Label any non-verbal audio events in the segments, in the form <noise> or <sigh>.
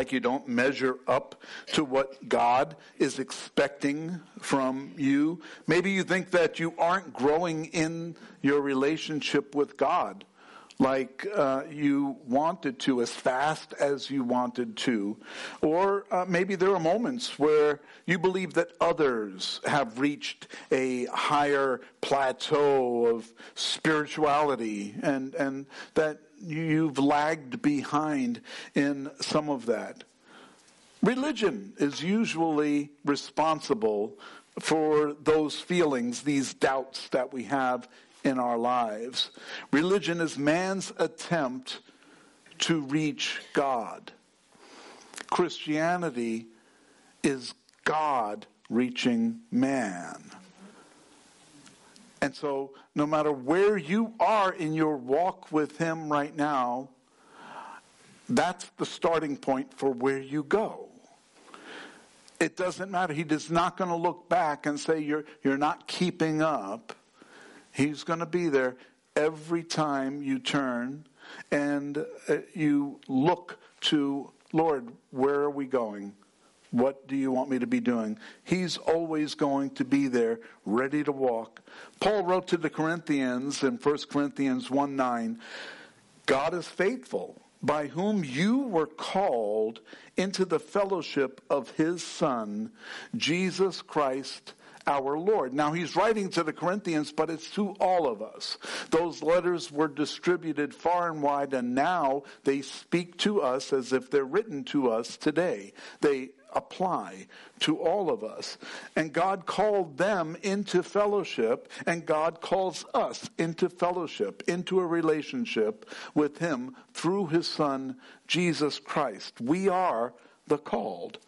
like you don't measure up to what God is expecting from you? Maybe you think that you aren't growing in your relationship with God like uh, you wanted to, as fast as you wanted to. Or uh, maybe there are moments where you believe that others have reached a higher plateau of spirituality and, and that you've lagged behind in some of that. Religion is usually responsible for those feelings, these doubts that we have in our lives. Religion is man's attempt to reach God. Christianity is God reaching man. And so, no matter where you are in your walk with Him right now, that's the starting point for where you go. It doesn't matter. He is not going to look back and say you're, you're not keeping up. He's going to be there every time you turn and uh, you look to, Lord, where are we going? What do you want me to be doing? He's always going to be there, ready to walk. Paul wrote to the Corinthians in 1 Corinthians 1 9, God is faithful, by whom you were called into the fellowship of his Son, Jesus Christ our Lord. Now he's writing to the Corinthians, but it's to all of us. Those letters were distributed far and wide, and now they speak to us as if they're written to us today. They apply to all of us. And God called them into fellowship, and God calls us into fellowship, into a relationship with Him through His Son, Jesus Christ. We are the called.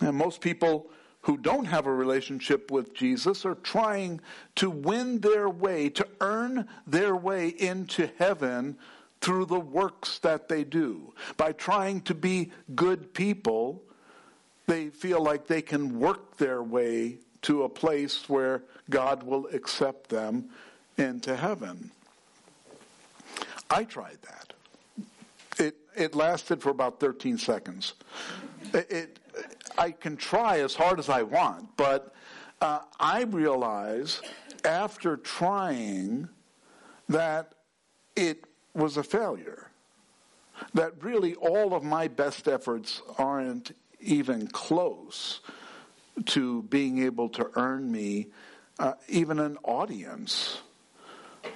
And most people who don't have a relationship with Jesus are trying to win their way, to earn their way into heaven through the works that they do. By trying to be good people, they feel like they can work their way to a place where God will accept them into heaven. I tried that. It, it lasted for about 13 seconds. It, it I can try as hard as I want, but uh, I realize after trying that it was a failure. That really all of my best efforts aren't even close to being able to earn me uh, even an audience.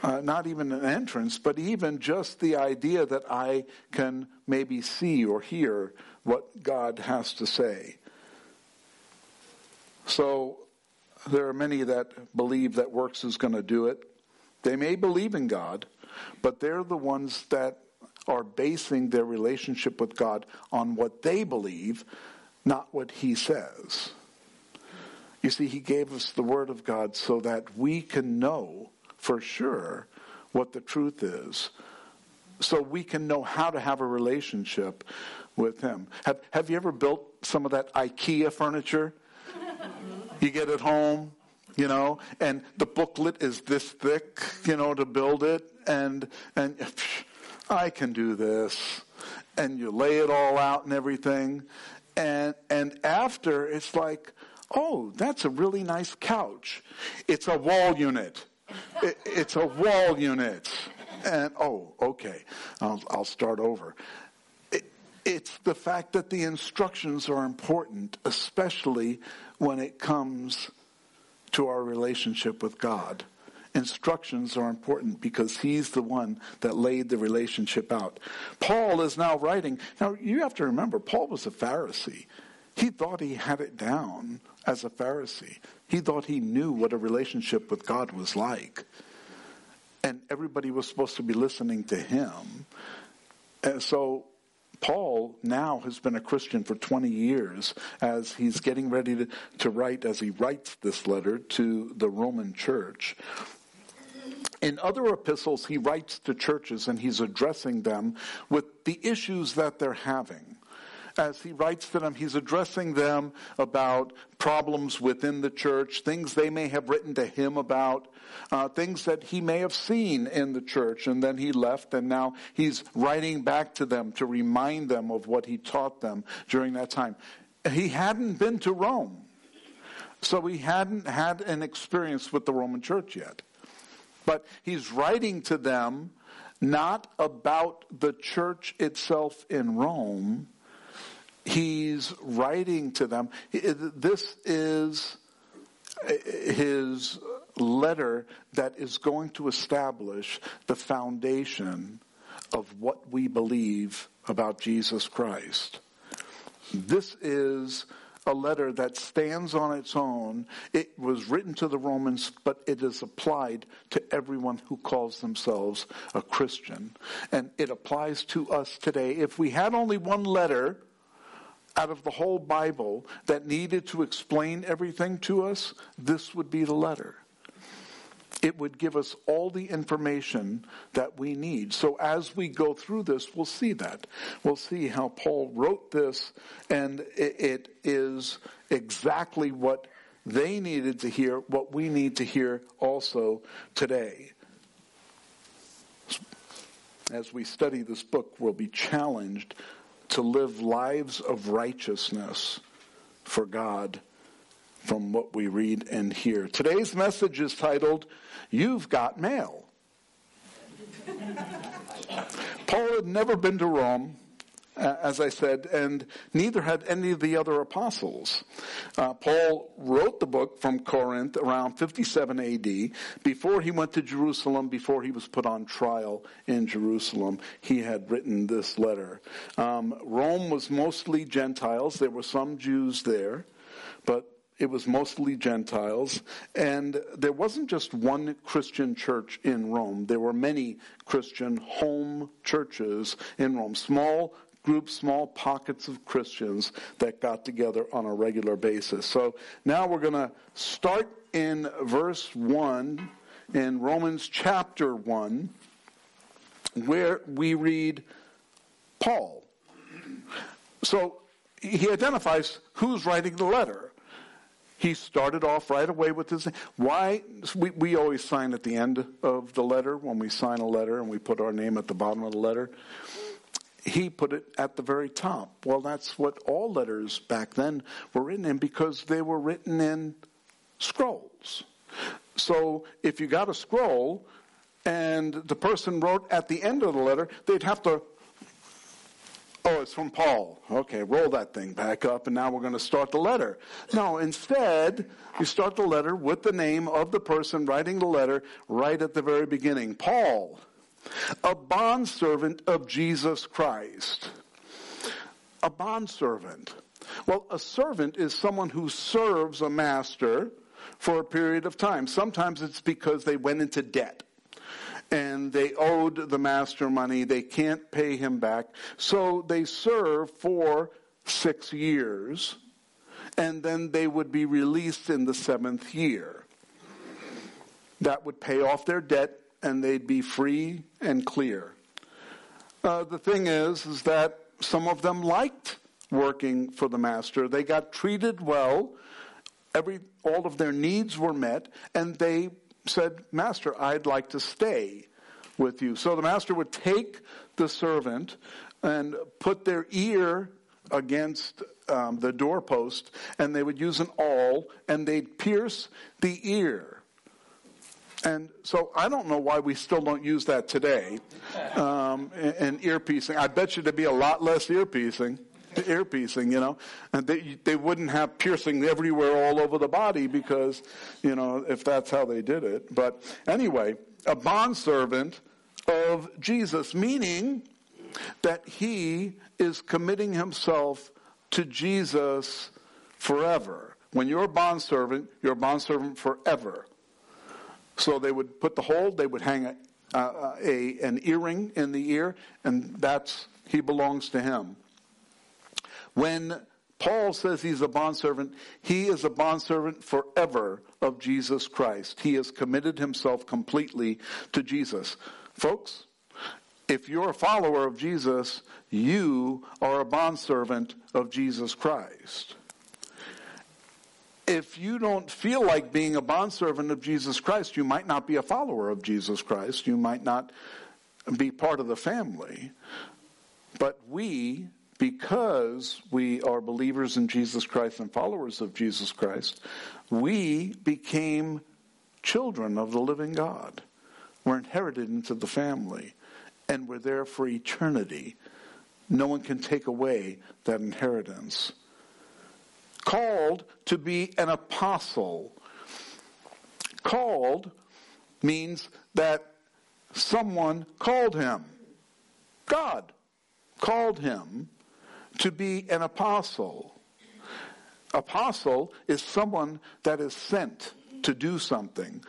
Uh, not even an entrance, but even just the idea that I can maybe see or hear what God has to say. So there are many that believe that works is going to do it. They may believe in God, but they're the ones that are basing their relationship with God on what they believe, not what He says. You see, He gave us the Word of God so that we can know for sure what the truth is. So we can know how to have a relationship with Him. Have, have you ever built some of that IKEA furniture? you get it home, you know, and the booklet is this thick, you know, to build it, and and psh, I can do this, and you lay it all out and everything, and and after it's like, oh, that's a really nice couch. It's a wall unit. It, it's a wall unit, and oh, okay, I'll, I'll start over. It's the fact that the instructions are important, especially when it comes to our relationship with God. Instructions are important because he's the one that laid the relationship out. Paul is now writing. Now, you have to remember, Paul was a Pharisee. He thought he had it down as a Pharisee. He thought he knew what a relationship with God was like. And everybody was supposed to be listening to him. And so Paul now has been a Christian for 20 years as he's getting ready to, to write, as he writes this letter to the Roman church. In other epistles, he writes to churches and he's addressing them with the issues that they're having. as he writes to them, he's addressing them about problems within the church, things they may have written to him about, uh, things that he may have seen in the church, and then he left, and now he's writing back to them to remind them of what he taught them during that time. He hadn't been to Rome, so he hadn't had an experience with the Roman church yet. But he's writing to them not about the church itself in Rome. He's writing to them. This is his letter that is going to establish the foundation of what we believe about Jesus Christ. This is a letter that stands on its own. It was written to the Romans, but it is applied to everyone who calls themselves a Christian. And it applies to us today. If we had only one letter out of the whole Bible that needed to explain everything to us, this would be the letter it would give us all the information that we need. So as we go through this, we'll see that. We'll see how Paul wrote this, and it, is exactly what they needed to hear, what we need to hear also today. As we study this book, we'll be challenged to live lives of righteousness for God from what we read and hear. Today's message is titled, You've Got Mail. Paul had never been to Rome, as I said, and neither had any of the other apostles. Uh, Paul wrote the book from Corinth around 57 AD. Before he went to Jerusalem, before he was put on trial in Jerusalem, he had written this letter. Um, Rome was mostly Gentiles. There were some Jews there, but it was mostly Gentiles, and there wasn't just one Christian church in Rome. There were many Christian home churches in Rome, small groups, small pockets of Christians that got together on a regular basis. So now we're going to start in verse 1 in Romans chapter 1, where we read Paul. So he identifies who's writing the letter. He started off right away with his why we, we always sign at the end of the letter when we sign a letter and we put our name at the bottom of the letter. He put it at the very top. Well, that's what all letters back then were written in because they were written in scrolls. So if you got a scroll and the person wrote at the end of the letter, they'd have to Oh, it's from Paul. Okay, roll that thing back up, and now we're going to start the letter. No, instead, you start the letter with the name of the person writing the letter right at the very beginning. Paul, a bondservant of Jesus Christ. A bondservant. Well, a servant is someone who serves a master for a period of time. Sometimes it's because they went into debt and they owed the master money. They can't pay him back. So they serve for six years, and then they would be released in the seventh year. That would pay off their debt, and they'd be free and clear. Uh, the thing is, is that some of them liked working for the master. They got treated well. Every all of their needs were met, and they said, Master, I'd like to stay with you. So the master would take the servant and put their ear against um, the doorpost, and they would use an awl, and they'd pierce the ear. And so I don't know why we still don't use that today, um, and ear piecing. I bet you there'd be a lot less ear piecing ear piecing, you know, and they they wouldn't have piercing everywhere all over the body because, you know, if that's how they did it. But anyway, a bondservant of Jesus, meaning that he is committing himself to Jesus forever. When you're a bondservant, you're a bondservant forever. So they would put the hold, they would hang a, a, an earring in the ear, and that's he belongs to him. When Paul says he's a bondservant, he is a bondservant forever of Jesus Christ. He has committed himself completely to Jesus. Folks, if you're a follower of Jesus, you are a bondservant of Jesus Christ. If you don't feel like being a bondservant of Jesus Christ, you might not be a follower of Jesus Christ. You might not be part of the family. But we, because we are believers in Jesus Christ and followers of Jesus Christ, we became children of the living God. We're inherited into the family and we're there for eternity. No one can take away that inheritance. Called to be an apostle. Called means that someone called him. God called him to be an apostle. Apostle is someone that is sent to do something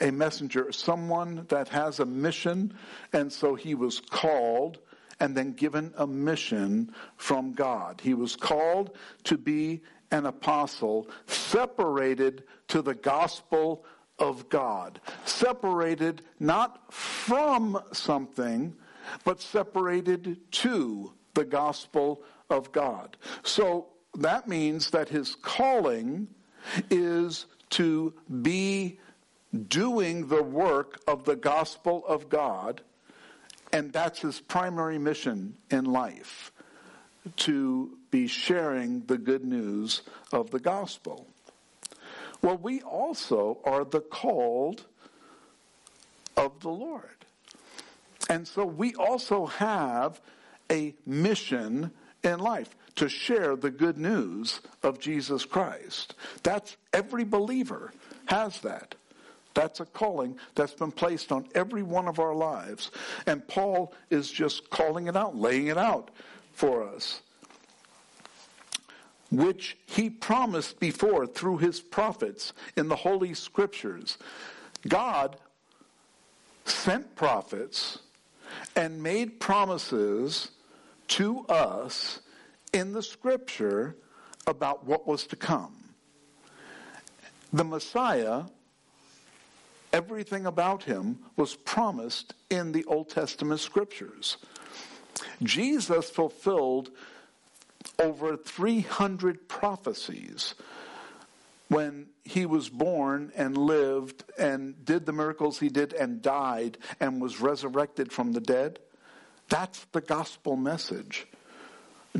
a messenger, someone that has a mission, and so he was called and then given a mission from God. He was called to be an apostle, separated to the gospel of God. Separated not from something, but separated to the gospel of God. So that means that his calling is to be doing the work of the gospel of God, and that's his primary mission in life to be sharing the good news of the gospel. Well, we also are the called of the Lord. And so we also have a mission in life to share the good news of Jesus Christ. That's every believer has that. That's a calling that's been placed on every one of our lives. And Paul is just calling it out, laying it out for us. Which he promised before through his prophets in the Holy Scriptures. God sent prophets and made promises to us in the Scripture about what was to come. The Messiah everything about him was promised in the Old Testament scriptures. Jesus fulfilled over 300 prophecies when he was born and lived and did the miracles he did and died and was resurrected from the dead. That's the gospel message.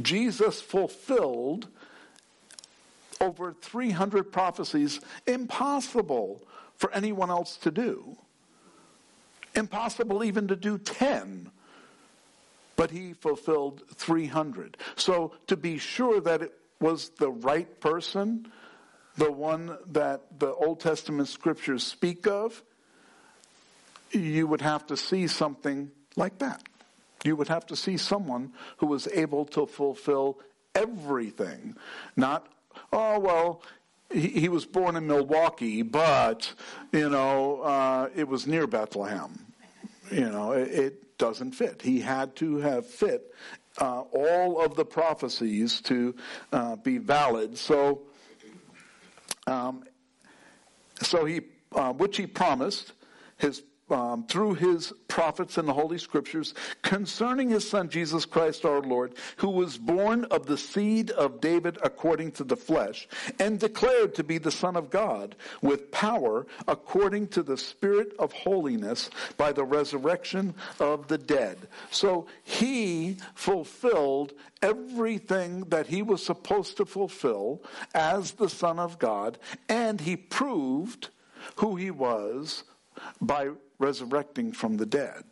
Jesus fulfilled over 300 prophecies impossible for anyone else to do. Impossible even to do 10. But he fulfilled 300. So to be sure that it was the right person, the one that the Old Testament scriptures speak of, you would have to see something like that. You would have to see someone who was able to fulfill everything. Not, oh, well, he, he was born in Milwaukee, but, you know, uh, it was near Bethlehem. You know, it, it, doesn't fit. He had to have fit uh, all of the prophecies to uh, be valid. So, um, so he, uh, which he promised, his um, through his prophets and the Holy Scriptures concerning his Son Jesus Christ our Lord, who was born of the seed of David according to the flesh, and declared to be the Son of God with power according to the Spirit of holiness by the resurrection of the dead. So he fulfilled everything that he was supposed to fulfill as the Son of God, and he proved who he was by resurrecting from the dead.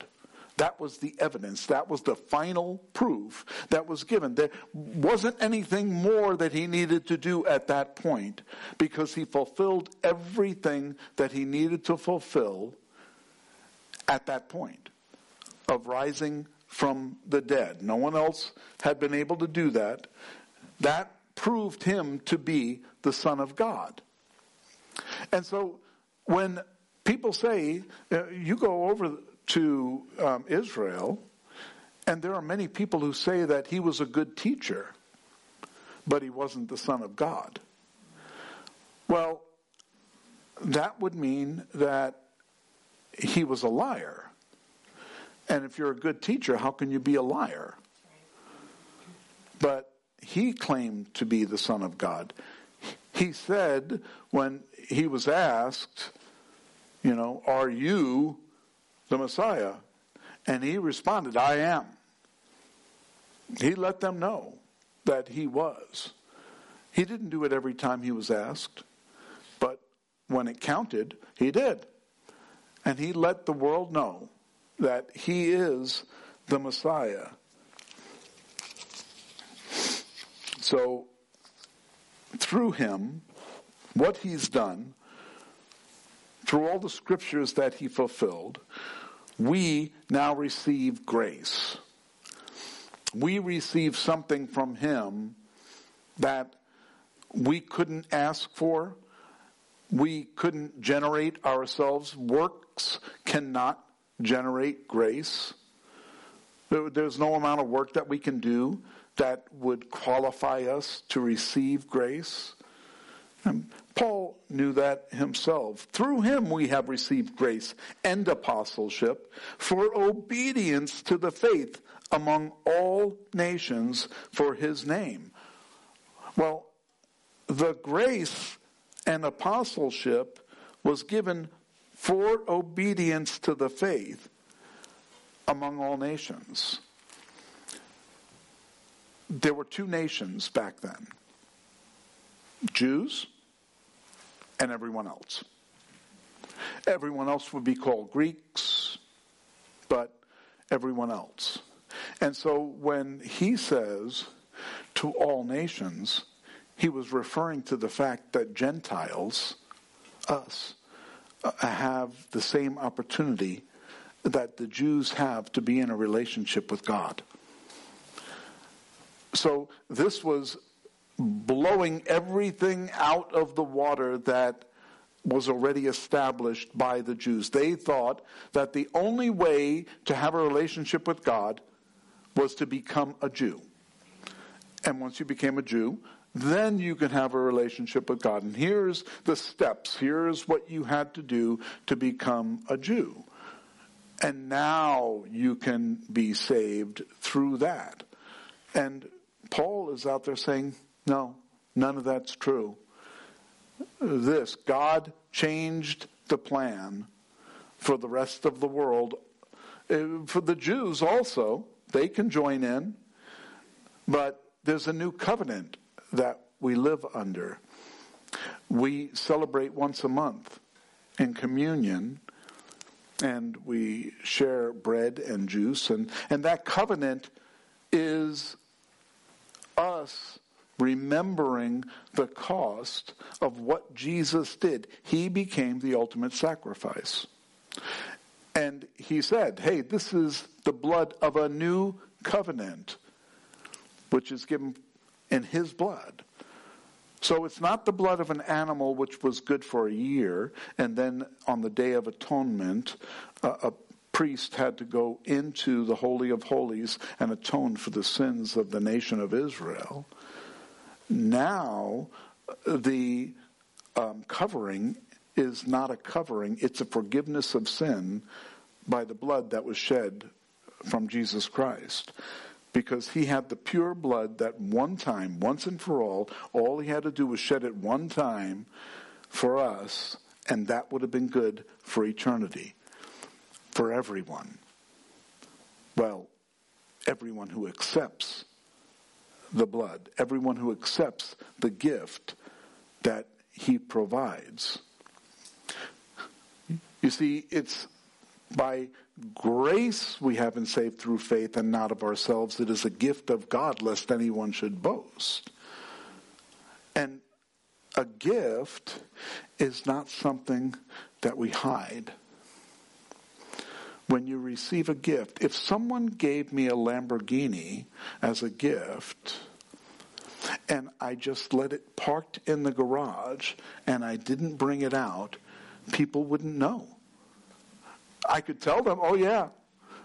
That was the evidence. That was the final proof that was given. There wasn't anything more that he needed to do at that point because he fulfilled everything that he needed to fulfill at that point of rising from the dead. No one else had been able to do that. That proved him to be the Son of God. And so when people say, uh, you go over to um, Israel, and there are many people who say that he was a good teacher, but he wasn't the Son of God. Well, that would mean that he was a liar. And if you're a good teacher, how can you be a liar? But he claimed to be the Son of God. He said when he was asked, you know, are you the Messiah? And he responded, I am. He let them know that he was. He didn't do it every time he was asked, but when it counted, he did. And he let the world know that he is the Messiah. So, through him, what he's done, through all the scriptures that he fulfilled, we now receive grace. We receive something from him that we couldn't ask for. We couldn't generate ourselves. Works cannot generate grace. There's no amount of work that we can do that would qualify us to receive grace. <laughs> Paul knew that himself. Through him we have received grace and apostleship for obedience to the faith among all nations for his name. Well, the grace and apostleship was given for obedience to the faith among all nations. There were two nations back then Jews and everyone else. Everyone else would be called Greeks, but everyone else. And so when he says to all nations, he was referring to the fact that Gentiles, us, uh, have the same opportunity that the Jews have to be in a relationship with God. So this was blowing everything out of the water that was already established by the Jews. They thought that the only way to have a relationship with God was to become a Jew. And once you became a Jew, then you can have a relationship with God. And here's the steps. Here's what you had to do to become a Jew. And now you can be saved through that. And Paul is out there saying, no, none of that's true. This, God changed the plan for the rest of the world. Uh, for the Jews also, they can join in, but there's a new covenant that we live under. We celebrate once a month in communion and we share bread and juice and, and that covenant is us remembering the cost of what Jesus did. He became the ultimate sacrifice. And he said, Hey, this is the blood of a new covenant, which is given in his blood. So it's not the blood of an animal which was good for a year, and then on the Day of Atonement, uh, a priest had to go into the Holy of Holies and atone for the sins of the nation of Israel. Now, the um, covering is not a covering, it's a forgiveness of sin by the blood that was shed from Jesus Christ because he had the pure blood that one time, once and for all, all he had to do was shed it one time for us, and that would have been good for eternity, for everyone. Well, everyone who accepts the blood, everyone who accepts the gift that he provides. You see, it's by grace we have been saved through faith and not of ourselves. It is a gift of God, lest anyone should boast. And a gift is not something that we hide. When you receive a gift, if someone gave me a Lamborghini as a gift, and I just let it parked in the garage and I didn't bring it out, people wouldn't know. I could tell them, oh, yeah,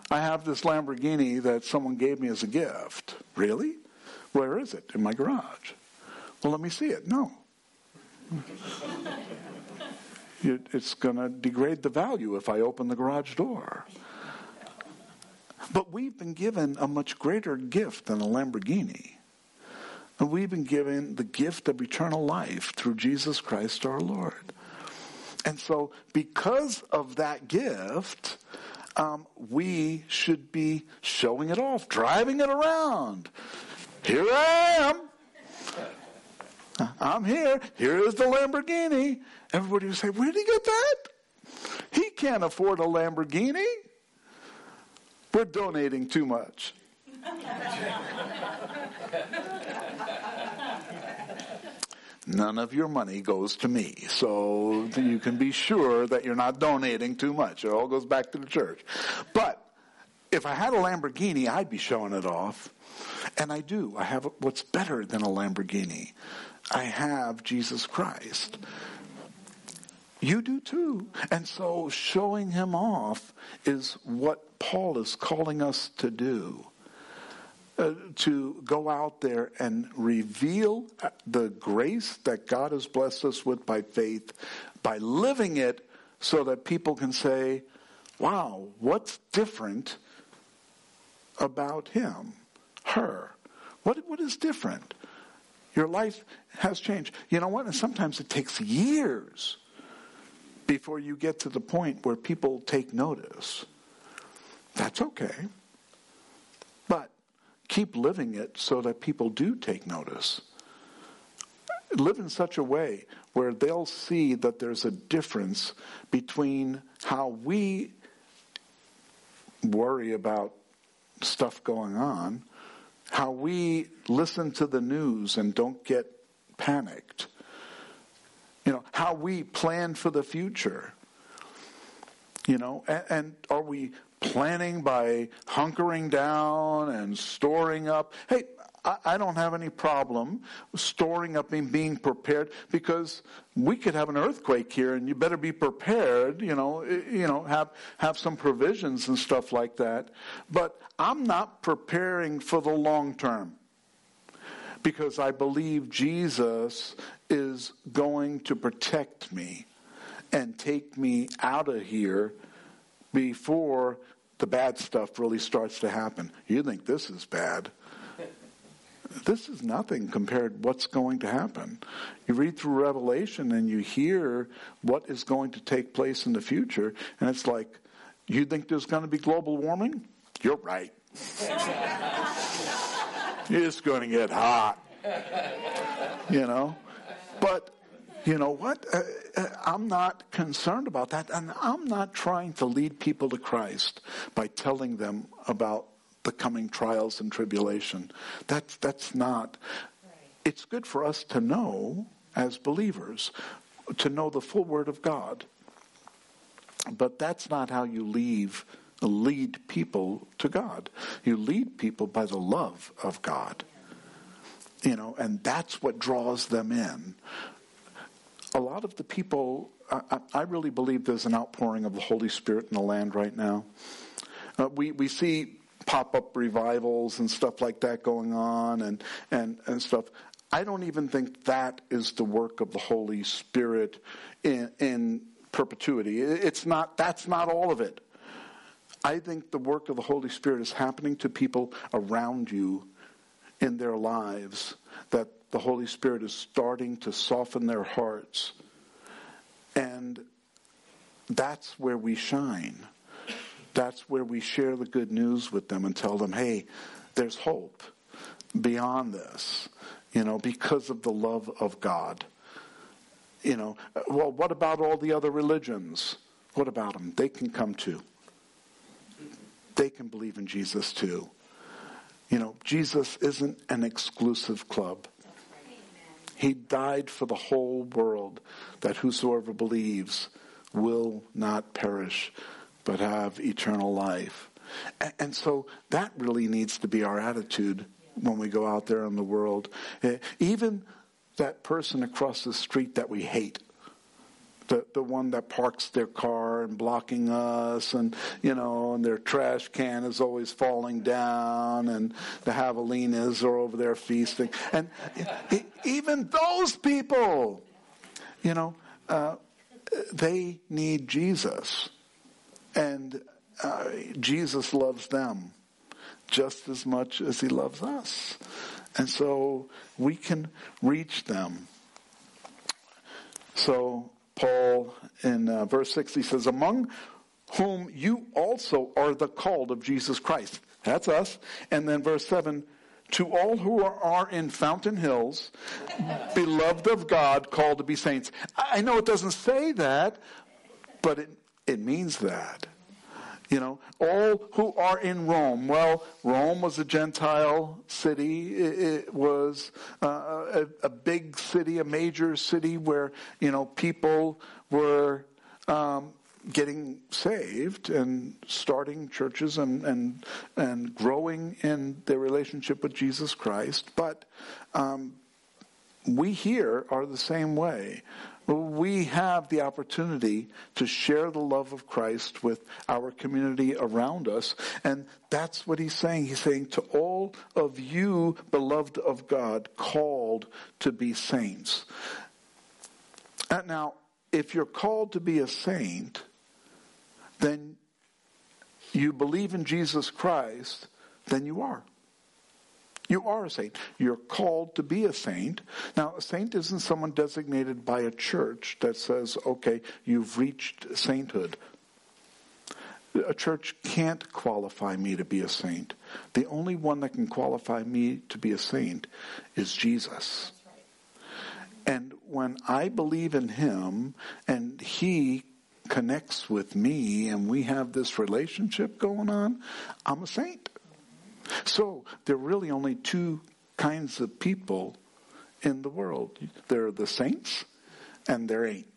I have this Lamborghini that someone gave me as a gift. Really? Where is it? In my garage. Well, let me see it. No. It's going to degrade the value if I open the garage door. But we've been given a much greater gift than a Lamborghini. And we've been given the gift of eternal life through Jesus Christ our Lord. And so, because of that gift, um, we should be showing it off, driving it around. Here I am. I'm here. Here is the Lamborghini. Everybody would say, Where did he get that? He can't afford a Lamborghini. We're donating too much. None of your money goes to me. So you can be sure that you're not donating too much. It all goes back to the church. But if I had a Lamborghini, I'd be showing it off. And I do. I have what's better than a Lamborghini. I have Jesus Christ. You do too. And so showing him off is what Paul is calling us to do. Uh, to go out there and reveal the grace that God has blessed us with by faith, by living it so that people can say, wow, what's different about him, her? What, what is different? Your life has changed. You know what? And sometimes it takes years before you get to the point where people take notice. That's okay. But keep living it so that people do take notice. Live in such a way where they'll see that there's a difference between how we worry about stuff going on, how we listen to the news and don't get panicked, you know, how we plan for the future. You know, and, and are we planning by hunkering down and storing up? Hey, I, I don't have any problem storing up and being prepared because we could have an earthquake here and you better be prepared, you know, eh, you know, have, have some provisions and stuff like that. But I'm not preparing for the long term because I believe Jesus is going to protect me and take me out of here before the bad stuff really starts to happen. You think this is bad. This is nothing compared to what's going to happen. You read through Revelation and you hear what is going to take place in the future, and it's like, you think there's going to be global warming? You're right. <laughs> it's going to get hot. You know? But you know what? Uh, uh, I'm not concerned about that. And I'm not trying to lead people to Christ by telling them about the coming trials and tribulation. That's, that's not. It's good for us to know as believers, to know the full Word of God. But that's not how you leave, lead people to God. You lead people by the love of God. You know, and that's what draws them in. A lot of the people, I, I really believe there's an outpouring of the Holy Spirit in the land right now. Uh, we, we see pop up revivals and stuff like that going on and, and, and stuff. I don't even think that is the work of the Holy Spirit in, in perpetuity. It's not, that's not all of it. I think the work of the Holy Spirit is happening to people around you in their lives, that the Holy Spirit is starting to soften their hearts. And that's where we shine. That's where we share the good news with them and tell them, hey, there's hope beyond this, you know, because of the love of God. You know, well, what about all the other religions? What about them? They can come too. They can believe in Jesus too. You know, Jesus isn't an exclusive club. He died for the whole world that whosoever believes will not perish but have eternal life. And so that really needs to be our attitude when we go out there in the world. Eh, even that person across the street that we hate, the the one that parks their car and blocking us, and you know, and their trash can is always falling down, and the javelinas are over there feasting, and even those people, you know, uh, they need Jesus, and uh, Jesus loves them just as much as he loves us. And so we can reach them. So Paul in uh, verse 6 he says among whom you also are the called of Jesus Christ. That's us. And then verse 7 to all who are, in Fountain Hills, beloved of God, called to be saints. I know it doesn't say that, but it, it means that. You know, all who are in Rome. Well, Rome was a Gentile city. It, it was uh, a, a, big city, a major city where, you know, people were um, getting saved and starting churches and, and, and growing in their relationship with Jesus Christ. But um, we here are the same way. We have the opportunity to share the love of Christ with our community around us. And that's what he's saying. He's saying to all of you, beloved of God, called to be saints. And now, if you're called to be a saint, then you believe in Jesus Christ, then you are. You are a saint. You're called to be a saint. Now, a saint isn't someone designated by a church that says, okay, you've reached sainthood. A church can't qualify me to be a saint. The only one that can qualify me to be a saint is Jesus. And when I believe in him and he connects with me and we have this relationship going on, I'm a saint. So there are really only two kinds of people in the world. There are the saints and there ain't.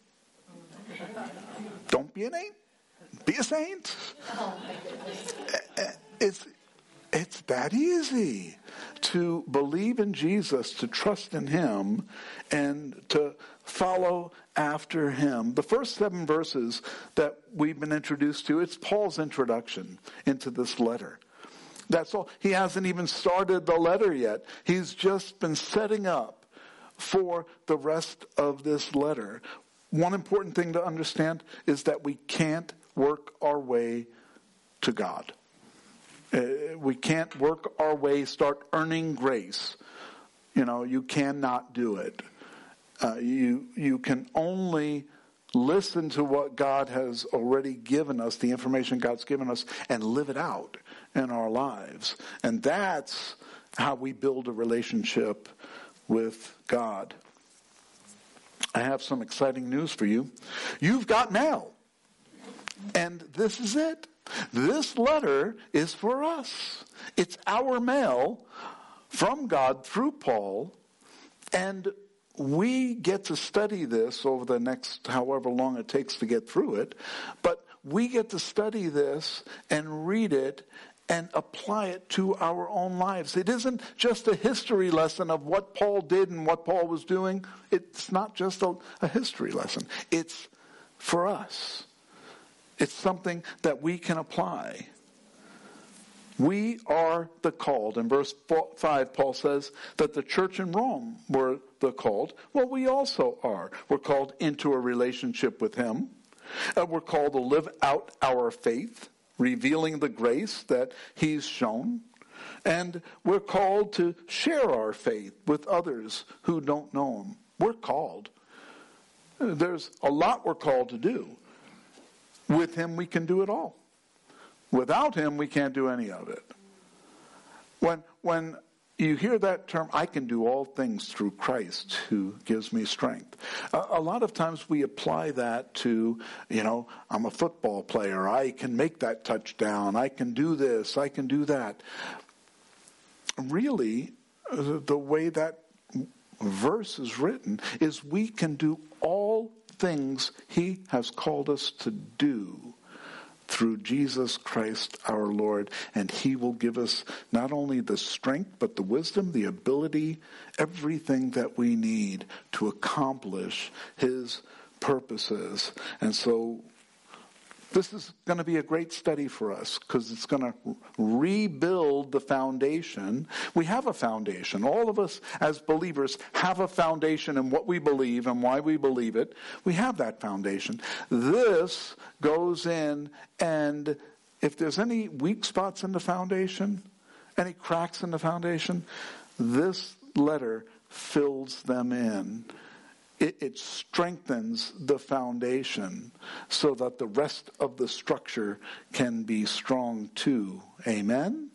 Don't be an ain't. Be a saint. <laughs> It's it's that easy to believe in Jesus, to trust in Him, and to follow after Him. The first seven verses that we've been introduced to, it's Paul's introduction into this letter. That's all. He hasn't even started the letter yet. He's just been setting up for the rest of this letter. One important thing to understand is that we can't work our way to God. Uh, we can't work our way, start earning grace. You know, you cannot do it. Uh, you you can only listen to what God has already given us, the information God's given us, and live it out in our lives. And that's how we build a relationship with God. I have some exciting news for you. You've got mail. And this is it. This letter is for us. It's our mail from God through Paul, and we get to study this over the next however long it takes to get through it, but we get to study this and read it and apply it to our own lives. It isn't just a history lesson of what Paul did and what Paul was doing. It's not just a, a history lesson. It's for us. It's something that we can apply. We are the called. In verse 5, Paul says that the church in Rome were the called. Well, we also are. We're called into a relationship with Him. Uh, we're called to live out our faith, revealing the grace that He's shown. And we're called to share our faith with others who don't know Him. We're called. There's a lot we're called to do. With Him, we can do it all. Without Him, we can't do any of it. When, when you hear that term, I can do all things through Christ who gives me strength. A, lot of times we apply that to, you know, I'm a football player. I can make that touchdown. I can do this. I can do that. Really, the way that verse is written is we can do all things he has called us to do through Jesus Christ our Lord. And he will give us not only the strength, but the wisdom, the ability, everything that we need to accomplish his purposes. And so this is going to be a great study for us because it's going to rebuild the foundation. We have a foundation. All of us as believers have a foundation in what we believe and why we believe it. We have that foundation. This goes in and if there's any weak spots in the foundation, any cracks in the foundation, this letter fills them in. It, it, strengthens the foundation so that the rest of the structure can be strong too. Amen?